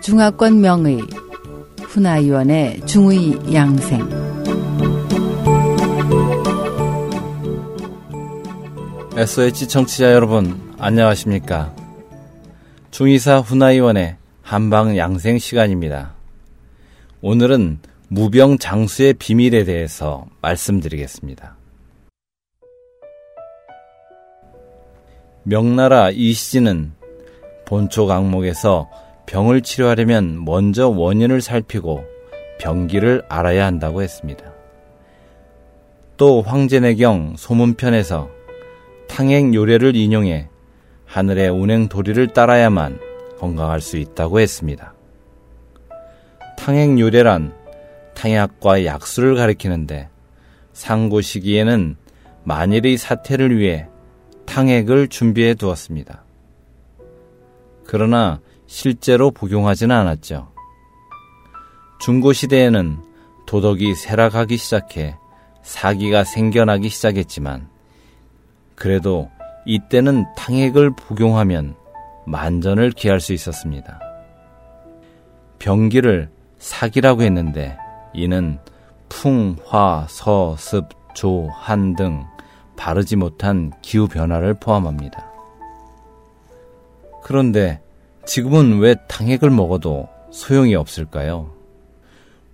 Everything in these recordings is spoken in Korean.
중화권 명의 훈아위원의 중의 양생. SOH 청취자 여러분 안녕하십니까? 중의사 훈아위원의 한방 양생 시간입니다. 오늘은 무병 장수의 비밀에 대해서 말씀드리겠습니다 명나라 이시진은 본초 강목에서 병을 치료하려면 먼저 원인을 살피고 병기를 알아야 한다고 했습니다. 또 황제내경 소문편에서 탕행 요례를 인용해 하늘의 운행 도리를 따라야만 건강할 수 있다고 했습니다. 탕행 요례란 탕약과 약수를 가리키는데 상고 시기에는 만일의 사태를 위해 탕액을 준비해 두었습니다. 그러나 실제로 복용하지는 않았죠. 중고시대에는 도덕이 쇠락하기 시작해 사기가 생겨나기 시작했지만 그래도 이때는 탕액을 복용하면 만전을 기할 수 있었습니다. 병기를 사기라고 했는데 이는 풍, 화, 서, 습, 조, 한 등 바르지 못한 기후 변화를 포함합니다. 그런데 지금은 왜 탕액을 먹어도 소용이 없을까요?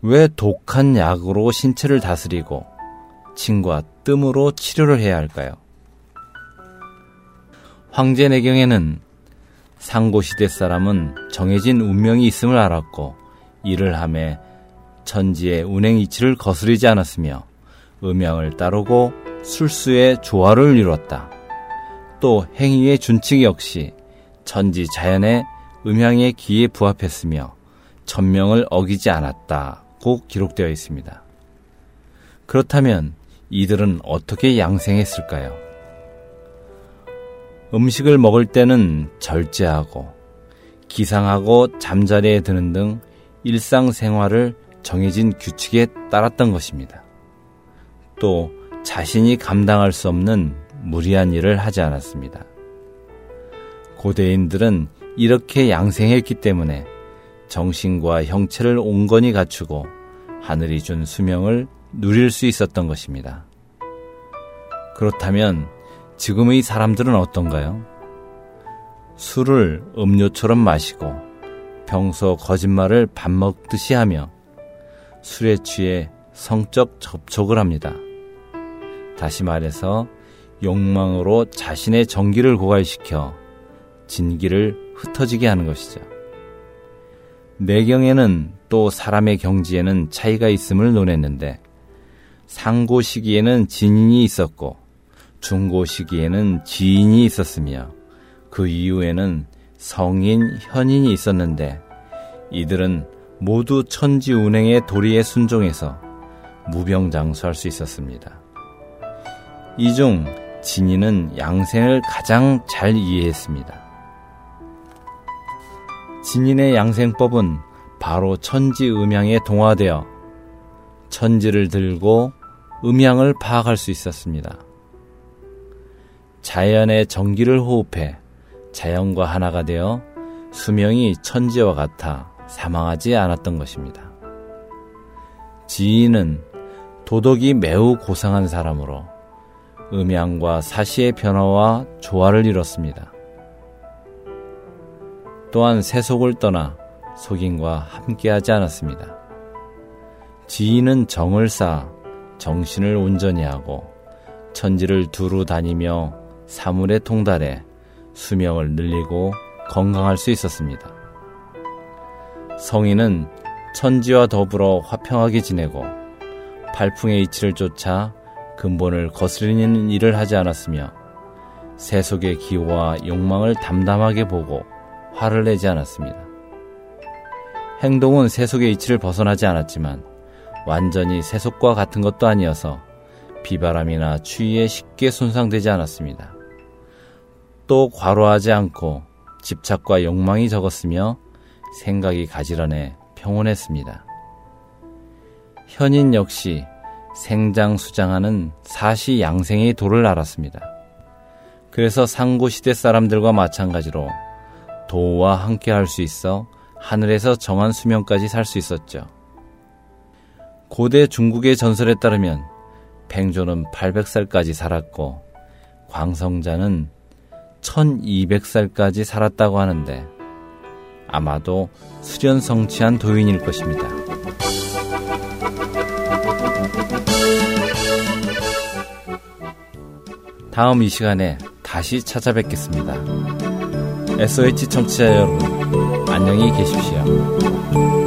왜 독한 약으로 신체를 다스리고 침과 뜸으로 치료를 해야 할까요? 황제 내경에는 상고시대 사람은 정해진 운명이 있음을 알았고 이를 함에 천지의 운행 이치를 거스르지 않았으며 음양을 따르고 술수의 조화를 이뤘다. 또 행위의 준칙 역시 천지 자연의 음향의 기에 부합했으며 천명을 어기지 않았다고 기록되어 있습니다. 그렇다면 이들은 어떻게 양생했을까요? 음식을 먹을 때는 절제하고 기상하고 잠자리에 드는 등 일상생활을 정해진 규칙에 따랐던 것입니다. 또 자신이 감당할 수 없는 무리한 일을 하지 않았습니다. 고대인들은 이렇게 양생했기 때문에 정신과 형체를 온건히 갖추고 하늘이 준 수명을 누릴 수 있었던 것입니다. 그렇다면 지금의 사람들은 어떤가요? 술을 음료처럼 마시고 평소 거짓말을 밥 먹듯이 하며 술에 취해 성적 접촉을 합니다. 다시 말해서 욕망으로 자신의 정기를 고갈시켜 진기를 흩어지게 하는 것이죠. 내경에는 또 사람의 경지에는 차이가 있음을 논했는데 상고 시기에는 진인이 있었고 중고 시기에는 지인이 있었으며 그 이후에는 성인, 현인이 있었는데 이들은 모두 천지 운행의 도리에 순종해서 무병장수할 수 있었습니다. 이 중 진인은 양생을 가장 잘 이해했습니다. 진인의 양생법은 바로 천지 음양에 동화되어 천지를 들고 음양을 파악할 수 있었습니다. 자연의 정기를 호흡해 자연과 하나가 되어 수명이 천지와 같아 사망하지 않았던 것입니다. 지인은 도덕이 매우 고상한 사람으로 음양과 사시의 변화와 조화를 이뤘습니다. 또한 세속을 떠나 속인과 함께하지 않았습니다. 지인은 정을 쌓아 정신을 온전히 하고 천지를 두루 다니며 사물에 통달해 수명을 늘리고 건강할 수 있었습니다. 성인은 천지와 더불어 화평하게 지내고 발풍의 이치를 쫓아 근본을 거스르는 일을 하지 않았으며 세속의 기호와 욕망을 담담하게 보고 화를 내지 않았습니다. 행동은 세속의 이치를 벗어나지 않았지만 완전히 세속과 같은 것도 아니어서 비바람이나 추위에 쉽게 손상되지 않았습니다. 또 과로하지 않고 집착과 욕망이 적었으며 생각이 가지런해 평온했습니다. 현인 역시 생장수장하는 사시 양생의 도를 알았습니다. 그래서 상고시대 사람들과 마찬가지로 도와 함께 할 수 있어 하늘에서 정한 수명까지 살 수 있었죠. 고대 중국의 전설에 따르면 팽조는 800살까지 살았고 광성자는 1200살까지 살았다고 하는데 아마도 수련 성취한 도인일 것입니다. 다음 이 시간에 다시 찾아뵙겠습니다. SOH 청취자 여러분, 안녕히 계십시오.